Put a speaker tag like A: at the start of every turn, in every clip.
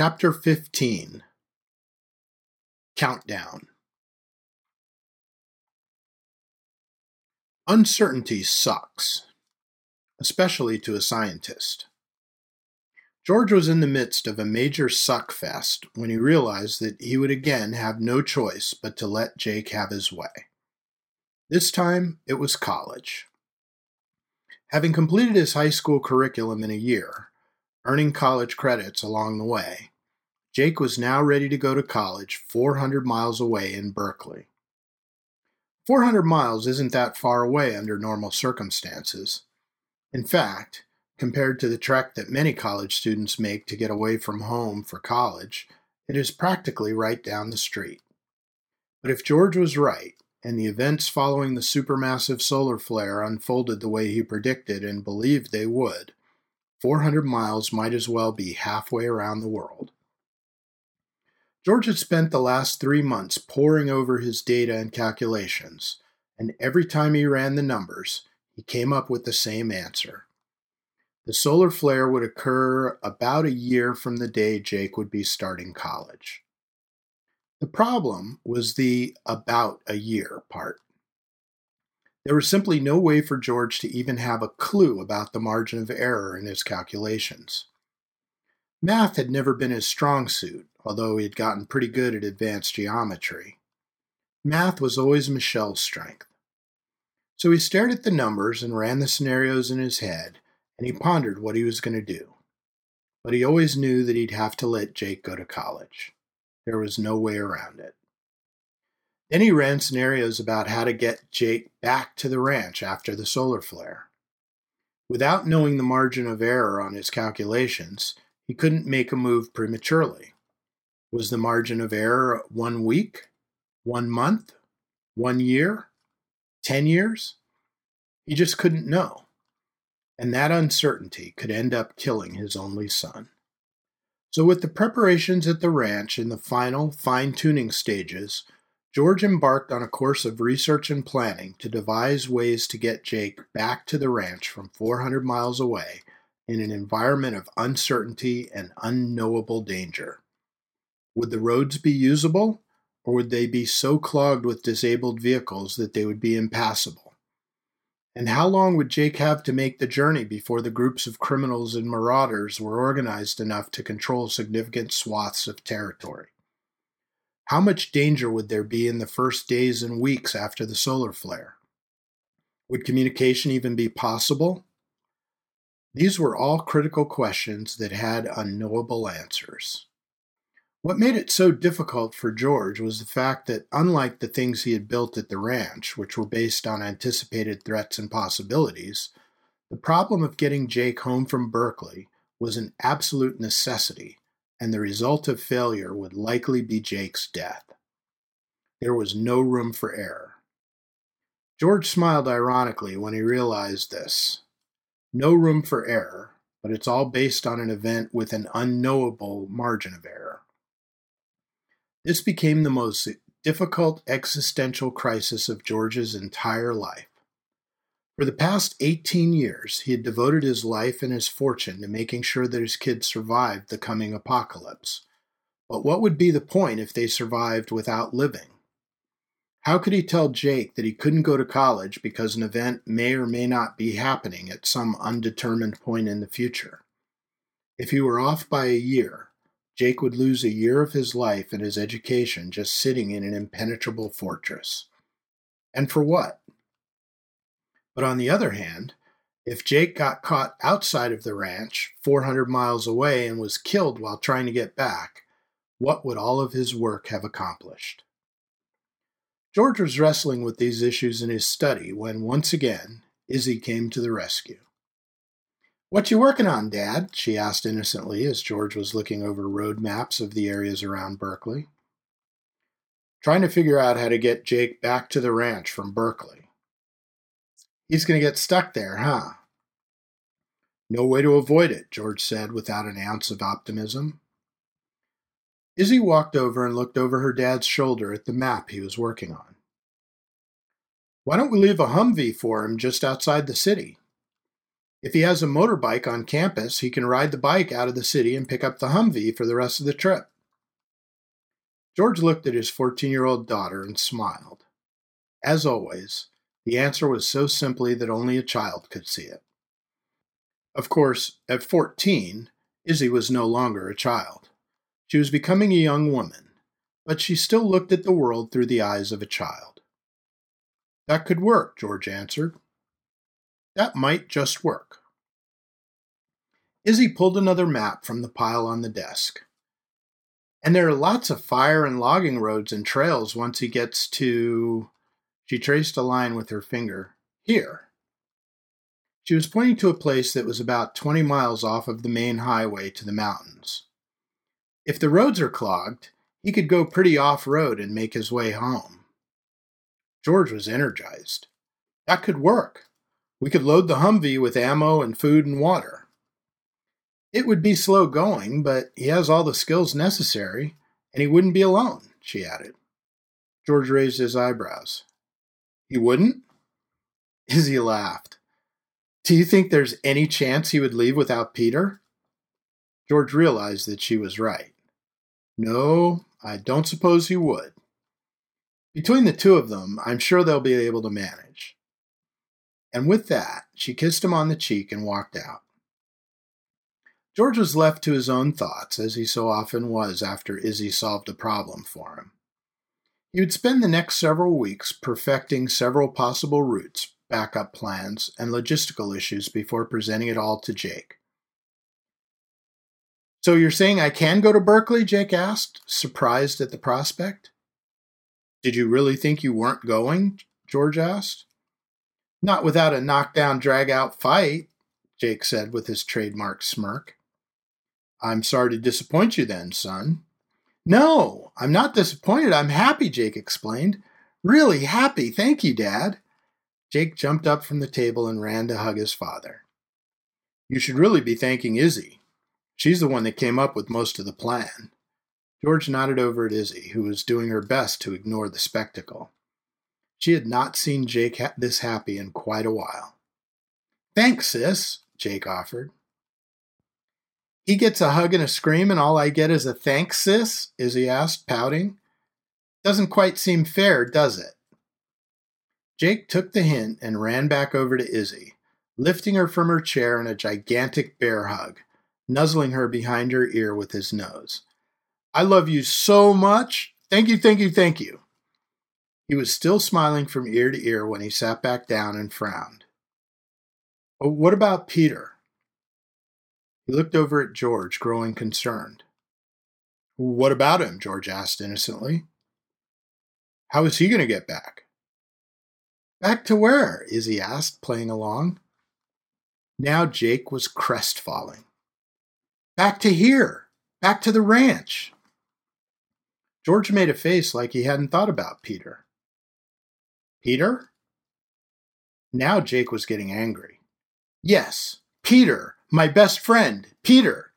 A: Chapter 15 Countdown Uncertainty sucks, especially to a scientist. George was in the midst of a major suck fest when he realized that he would again have no choice but to let Jake have his way. This time it was college. Having completed his high school curriculum in a year, earning college credits along the way, Jake was now ready to go to college 400 miles away in Berkeley. 400 miles isn't that far away under normal circumstances. In fact, compared to the trek that many college students make to get away from home for college, it is practically right down the street. But if George was right, and the events following the supermassive solar flare unfolded the way he predicted and believed they would, 400 miles might as well be halfway around the world. George had spent the last three months poring over his data and calculations, and every time he ran the numbers, he came up with the same answer. The solar flare would occur about a year from the day Jake would be starting college. The problem was the about a year part. There was simply no way for George to even have a clue about the margin of error in his calculations. Math had never been his strong suit, although he had gotten pretty good at advanced geometry. Math was always Michelle's strength. So he stared at the numbers and ran the scenarios in his head, and he pondered what he was going to do. But he always knew that he'd have to let Jake go to college. There was no way around it. Then he ran scenarios about how to get Jake back to the ranch after the solar flare. Without knowing the margin of error on his calculations, he couldn't make a move prematurely. Was the margin of error one week, one month, one year, ten years? He just couldn't know. And that uncertainty could end up killing his only son. So, with the preparations at the ranch in the final fine tuning stages, George embarked on a course of research and planning to devise ways to get Jake back to the ranch from 400 miles away in an environment of uncertainty and unknowable danger. Would the roads be usable, or would they be so clogged with disabled vehicles that they would be impassable? And how long would Jake have to make the journey before the groups of criminals and marauders were organized enough to control significant swaths of territory? How much danger would there be in the first days and weeks after the solar flare? Would communication even be possible? These were all critical questions that had unknowable answers. What made it so difficult for George was the fact that, unlike the things he had built at the ranch, which were based on anticipated threats and possibilities, the problem of getting Jake home from Berkeley was an absolute necessity and the result of failure would likely be Jake's death. There was no room for error. George smiled ironically when he realized this. No room for error, but it's all based on an event with an unknowable margin of error. This became the most difficult existential crisis of George's entire life. For the past 18 years, he had devoted his life and his fortune to making sure that his kids survived the coming apocalypse. But what would be the point if they survived without living? How could he tell Jake that he couldn't go to college because an event may or may not be happening at some undetermined point in the future? If he were off by a year, Jake would lose a year of his life and his education just sitting in an impenetrable fortress. And for what? But on the other hand, if Jake got caught outside of the ranch, 400 miles away, and was killed while trying to get back, what would all of his work have accomplished? George was wrestling with these issues in his study when once again Izzy came to the rescue. What you working on, Dad? she asked innocently as George was looking over road maps of the areas around Berkeley. Trying to figure out how to get Jake back to the ranch from Berkeley. He's going to get stuck there, huh? No way to avoid it, George said without an ounce of optimism. Izzy walked over and looked over her dad's shoulder at the map he was working on. Why don't we leave a Humvee for him just outside the city? If he has a motorbike on campus, he can ride the bike out of the city and pick up the Humvee for the rest of the trip. George looked at his 14 year old daughter and smiled. As always, the answer was so simply that only a child could see it. Of course, at 14, Izzy was no longer a child. She was becoming a young woman, but she still looked at the world through the eyes of a child. That could work, George answered. That might just work. Izzy pulled another map from the pile on the desk. And there are lots of fire and logging roads and trails once he gets to. She traced a line with her finger. Here. She was pointing to a place that was about 20 miles off of the main highway to the mountains. If the roads are clogged, he could go pretty off road and make his way home. George was energized. That could work. We could load the Humvee with ammo and food and water. It would be slow going, but he has all the skills necessary, and he wouldn't be alone, she added. George raised his eyebrows. He wouldn't? Izzy laughed. Do you think there's any chance he would leave without Peter? George realized that she was right. No, I don't suppose he would. Between the two of them, I'm sure they'll be able to manage. And with that, she kissed him on the cheek and walked out. George was left to his own thoughts, as he so often was after Izzy solved a problem for him. Would spend the next several weeks perfecting several possible routes, backup plans, and logistical issues before presenting it all to Jake. So you're saying I can go to Berkeley? Jake asked, surprised at the prospect. Did you really think you weren't going? George asked. Not without a knockdown, drag out fight, Jake said with his trademark smirk. I'm sorry to disappoint you then, son. No, I'm not disappointed. I'm happy, Jake explained. Really happy. Thank you, Dad. Jake jumped up from the table and ran to hug his father. You should really be thanking Izzy. She's the one that came up with most of the plan. George nodded over at Izzy, who was doing her best to ignore the spectacle. She had not seen Jake ha- this happy in quite a while. Thanks, sis, Jake offered. He gets a hug and a scream, and all I get is a thanks, sis? Izzy asked, pouting. Doesn't quite seem fair, does it? Jake took the hint and ran back over to Izzy, lifting her from her chair in a gigantic bear hug, nuzzling her behind her ear with his nose. I love you so much. Thank you, thank you, thank you. He was still smiling from ear to ear when he sat back down and frowned. But what about Peter? He looked over at George, growing concerned. What about him? George asked innocently. How is he going to get back? Back to where? Izzy asked, playing along. Now Jake was crestfallen. Back to here. Back to the ranch. George made a face like he hadn't thought about Peter. Peter? Now Jake was getting angry. Yes, Peter, my best friend, Peter.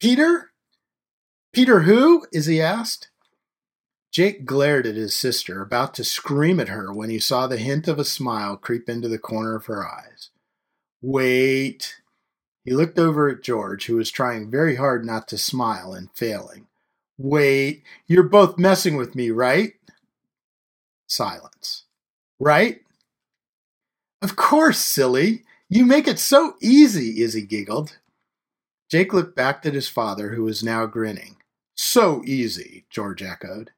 A: Peter? Peter who? Izzy asked. Jake glared at his sister, about to scream at her when he saw the hint of a smile creep into the corner of her eyes. Wait. He looked over at George, who was trying very hard not to smile and failing. Wait, you're both messing with me, right? Silence. Right? Of course, silly. You make it so easy, Izzy giggled. Jake looked back at his father, who was now grinning. So easy, George echoed.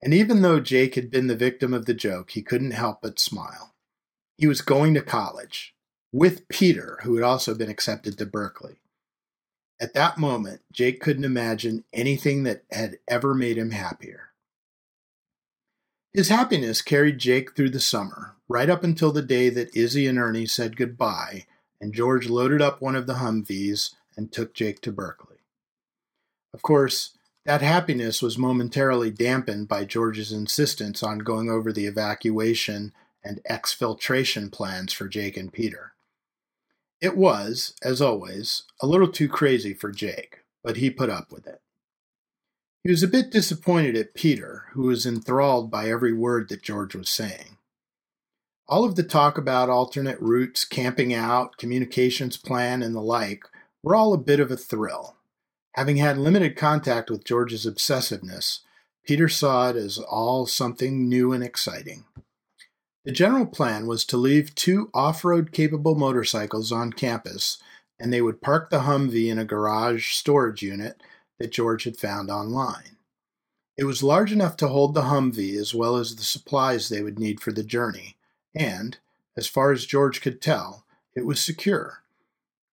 A: And even though Jake had been the victim of the joke, he couldn't help but smile. He was going to college with Peter, who had also been accepted to Berkeley. At that moment, Jake couldn't imagine anything that had ever made him happier. His happiness carried Jake through the summer, right up until the day that Izzy and Ernie said goodbye, and George loaded up one of the Humvees and took Jake to Berkeley. Of course, that happiness was momentarily dampened by George's insistence on going over the evacuation and exfiltration plans for Jake and Peter. It was, as always, a little too crazy for Jake, but he put up with it. He was a bit disappointed at Peter, who was enthralled by every word that George was saying. All of the talk about alternate routes, camping out, communications plan, and the like were all a bit of a thrill. Having had limited contact with George's obsessiveness, Peter saw it as all something new and exciting. The general plan was to leave two off road capable motorcycles on campus, and they would park the Humvee in a garage storage unit that George had found online. It was large enough to hold the Humvee as well as the supplies they would need for the journey, and, as far as George could tell, it was secure,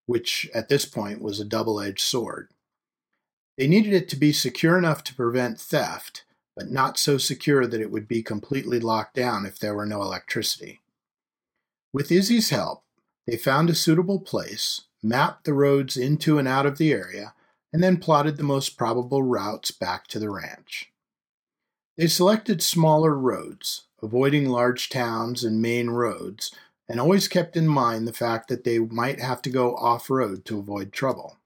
A: which at this point was a double edged sword. They needed it to be secure enough to prevent theft, but not so secure that it would be completely locked down if there were no electricity. With Izzy's help, they found a suitable place, mapped the roads into and out of the area, and then plotted the most probable routes back to the ranch. They selected smaller roads, avoiding large towns and main roads, and always kept in mind the fact that they might have to go off road to avoid trouble.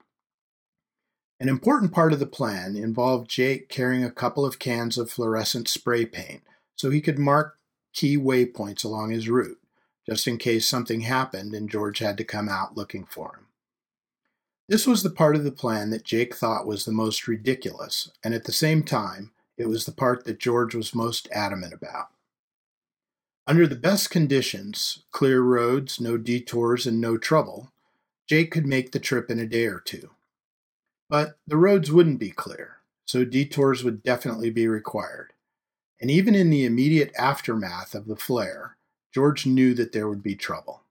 A: An important part of the plan involved Jake carrying a couple of cans of fluorescent spray paint so he could mark key waypoints along his route, just in case something happened and George had to come out looking for him. This was the part of the plan that Jake thought was the most ridiculous, and at the same time, it was the part that George was most adamant about. Under the best conditions, clear roads, no detours, and no trouble, Jake could make the trip in a day or two. But the roads wouldn't be clear, so detours would definitely be required. And even in the immediate aftermath of the flare, George knew that there would be trouble.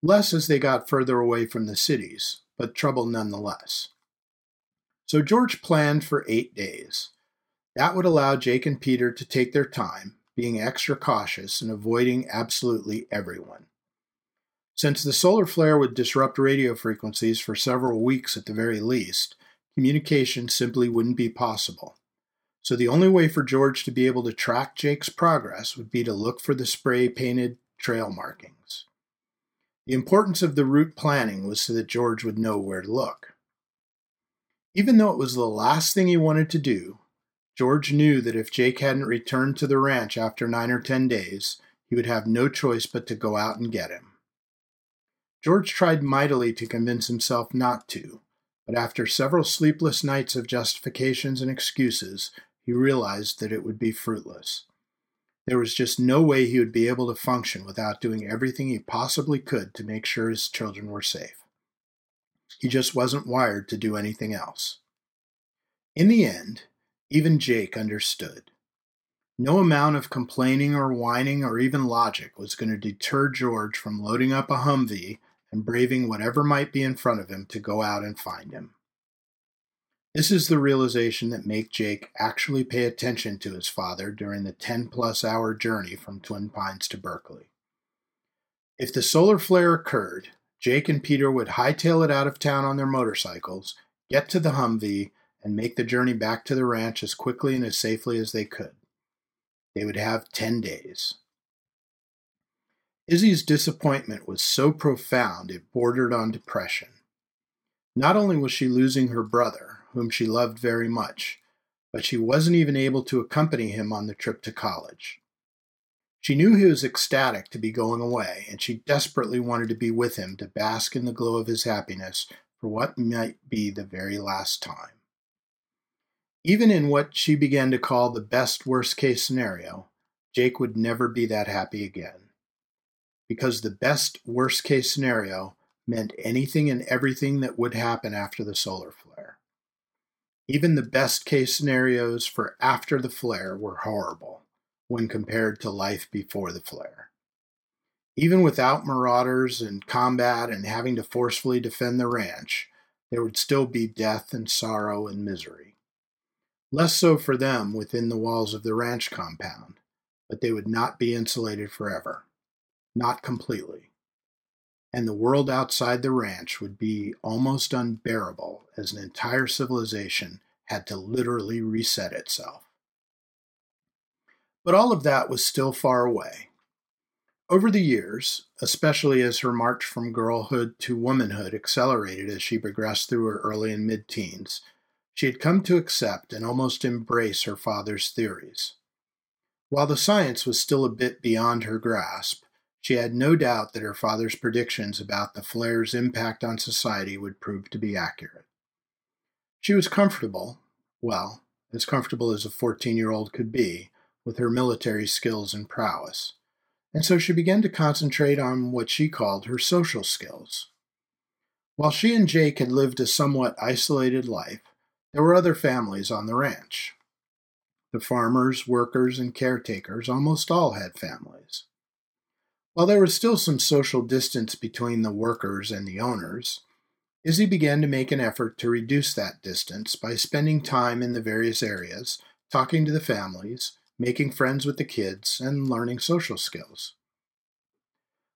A: Less as they got further away from the cities, but trouble nonetheless. So George planned for eight days. That would allow Jake and Peter to take their time, being extra cautious and avoiding absolutely everyone. Since the solar flare would disrupt radio frequencies for several weeks at the very least, communication simply wouldn't be possible. So the only way for George to be able to track Jake's progress would be to look for the spray painted trail markings. The importance of the route planning was so that George would know where to look. Even though it was the last thing he wanted to do, George knew that if Jake hadn't returned to the ranch after nine or ten days, he would have no choice but to go out and get him. George tried mightily to convince himself not to, but after several sleepless nights of justifications and excuses, he realized that it would be fruitless. There was just no way he would be able to function without doing everything he possibly could to make sure his children were safe. He just wasn't wired to do anything else. In the end, even Jake understood. No amount of complaining or whining or even logic was going to deter George from loading up a Humvee and braving whatever might be in front of him to go out and find him. This is the realization that made Jake actually pay attention to his father during the 10 plus hour journey from Twin Pines to Berkeley. If the solar flare occurred, Jake and Peter would hightail it out of town on their motorcycles, get to the Humvee, and make the journey back to the ranch as quickly and as safely as they could. They would have 10 days. Izzy's disappointment was so profound it bordered on depression. Not only was she losing her brother, whom she loved very much, but she wasn't even able to accompany him on the trip to college. She knew he was ecstatic to be going away, and she desperately wanted to be with him to bask in the glow of his happiness for what might be the very last time. Even in what she began to call the best worst case scenario, Jake would never be that happy again because the best worst case scenario meant anything and everything that would happen after the solar flare. Even the best case scenarios for after the flare were horrible when compared to life before the flare. Even without marauders and combat and having to forcefully defend the ranch, there would still be death and sorrow and misery. Less so for them within the walls of the ranch compound, but they would not be insulated forever not completely. And the world outside the ranch would be almost unbearable as an entire civilization had to literally reset itself. But all of that was still far away. Over the years, especially as her march from girlhood to womanhood accelerated as she progressed through her early and mid teens, she had come to accept and almost embrace her father's theories. While the science was still a bit beyond her grasp, she had no doubt that her father's predictions about the flare's impact on society would prove to be accurate. She was comfortable, well, as comfortable as a 14 year old could be, with her military skills and prowess, and so she began to concentrate on what she called her social skills. While she and Jake had lived a somewhat isolated life, there were other families on the ranch. The farmers, workers, and caretakers almost all had families. While there was still some social distance between the workers and the owners, Izzy began to make an effort to reduce that distance by spending time in the various areas, talking to the families, making friends with the kids, and learning social skills.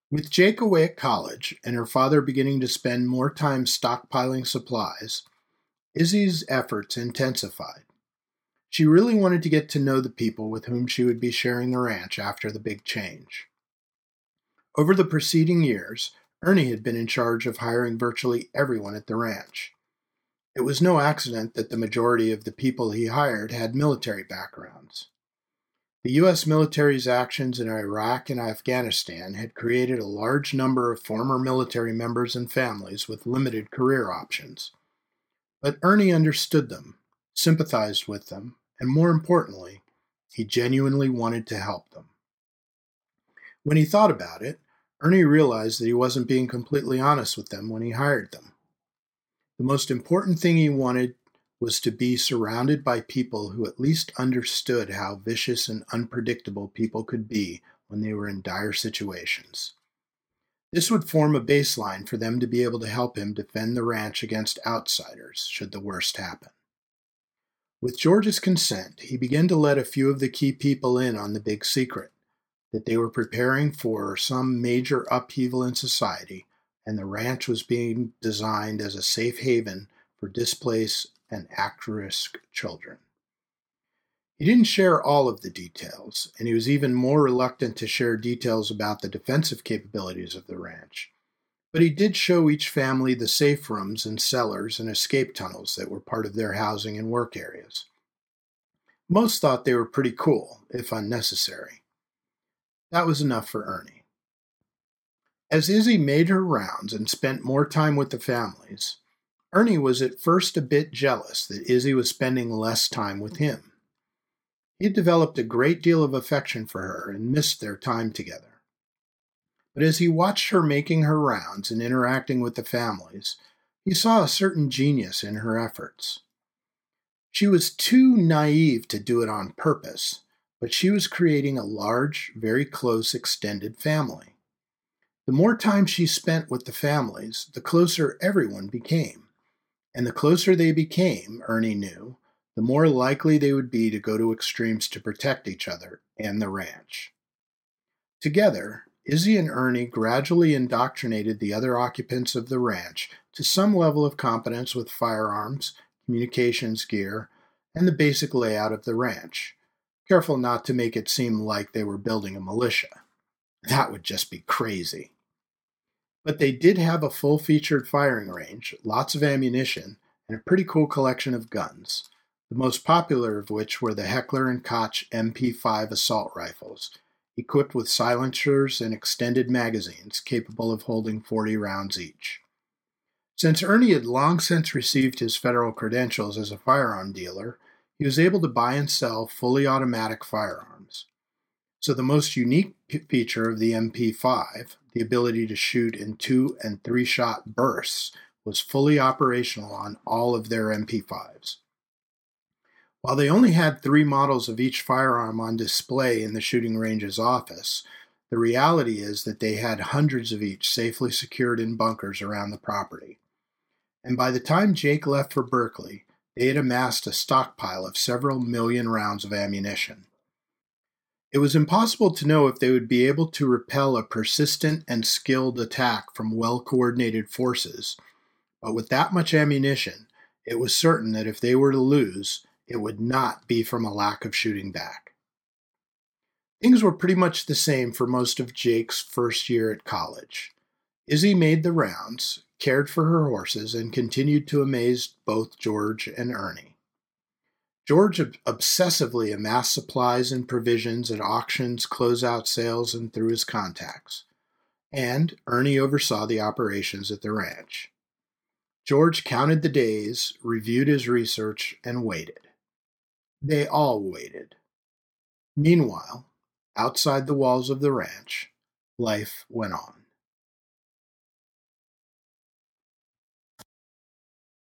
A: With Jake away at college and her father beginning to spend more time stockpiling supplies, Izzy's efforts intensified. She really wanted to get to know the people with whom she would be sharing the ranch after the big change. Over the preceding years, Ernie had been in charge of hiring virtually everyone at the ranch. It was no accident that the majority of the people he hired had military backgrounds. The U.S. military's actions in Iraq and Afghanistan had created a large number of former military members and families with limited career options. But Ernie understood them, sympathized with them, and more importantly, he genuinely wanted to help them. When he thought about it, Ernie realized that he wasn't being completely honest with them when he hired them. The most important thing he wanted was to be surrounded by people who at least understood how vicious and unpredictable people could be when they were in dire situations. This would form a baseline for them to be able to help him defend the ranch against outsiders should the worst happen. With George's consent, he began to let a few of the key people in on the big secret that they were preparing for some major upheaval in society, and the ranch was being designed as a safe haven for displaced and at risk children. He didn't share all of the details, and he was even more reluctant to share details about the defensive capabilities of the ranch. But he did show each family the safe rooms and cellars and escape tunnels that were part of their housing and work areas. Most thought they were pretty cool, if unnecessary. That was enough for Ernie. As Izzy made her rounds and spent more time with the families, Ernie was at first a bit jealous that Izzy was spending less time with him. He had developed a great deal of affection for her and missed their time together. But as he watched her making her rounds and interacting with the families, he saw a certain genius in her efforts. She was too naive to do it on purpose, but she was creating a large, very close extended family. The more time she spent with the families, the closer everyone became. And the closer they became, Ernie knew, the more likely they would be to go to extremes to protect each other and the ranch. Together, Izzy and Ernie gradually indoctrinated the other occupants of the ranch to some level of competence with firearms, communications gear, and the basic layout of the ranch careful not to make it seem like they were building a militia. That would just be crazy. But they did have a full featured firing range, lots of ammunition, and a pretty cool collection of guns, the most popular of which were the Heckler and Koch MP5 assault rifles, equipped with silencers and extended magazines capable of holding 40 rounds each. Since Ernie had long since received his federal credentials as a firearm dealer, he was able to buy and sell fully automatic firearms. So, the most unique feature of the MP5, the ability to shoot in two and three shot bursts, was fully operational on all of their MP5s. While they only had three models of each firearm on display in the shooting range's office, the reality is that they had hundreds of each safely secured in bunkers around the property. And by the time Jake left for Berkeley, they had amassed a stockpile of several million rounds of ammunition. It was impossible to know if they would be able to repel a persistent and skilled attack from well coordinated forces, but with that much ammunition, it was certain that if they were to lose, it would not be from a lack of shooting back. Things were pretty much the same for most of Jake's first year at college. Izzy made the rounds, cared for her horses, and continued to amaze both George and Ernie. George obsessively amassed supplies and provisions at auctions, closeout sales, and through his contacts. and Ernie oversaw the operations at the ranch. George counted the days, reviewed his research, and waited. They all waited. Meanwhile, outside the walls of the ranch, life went on.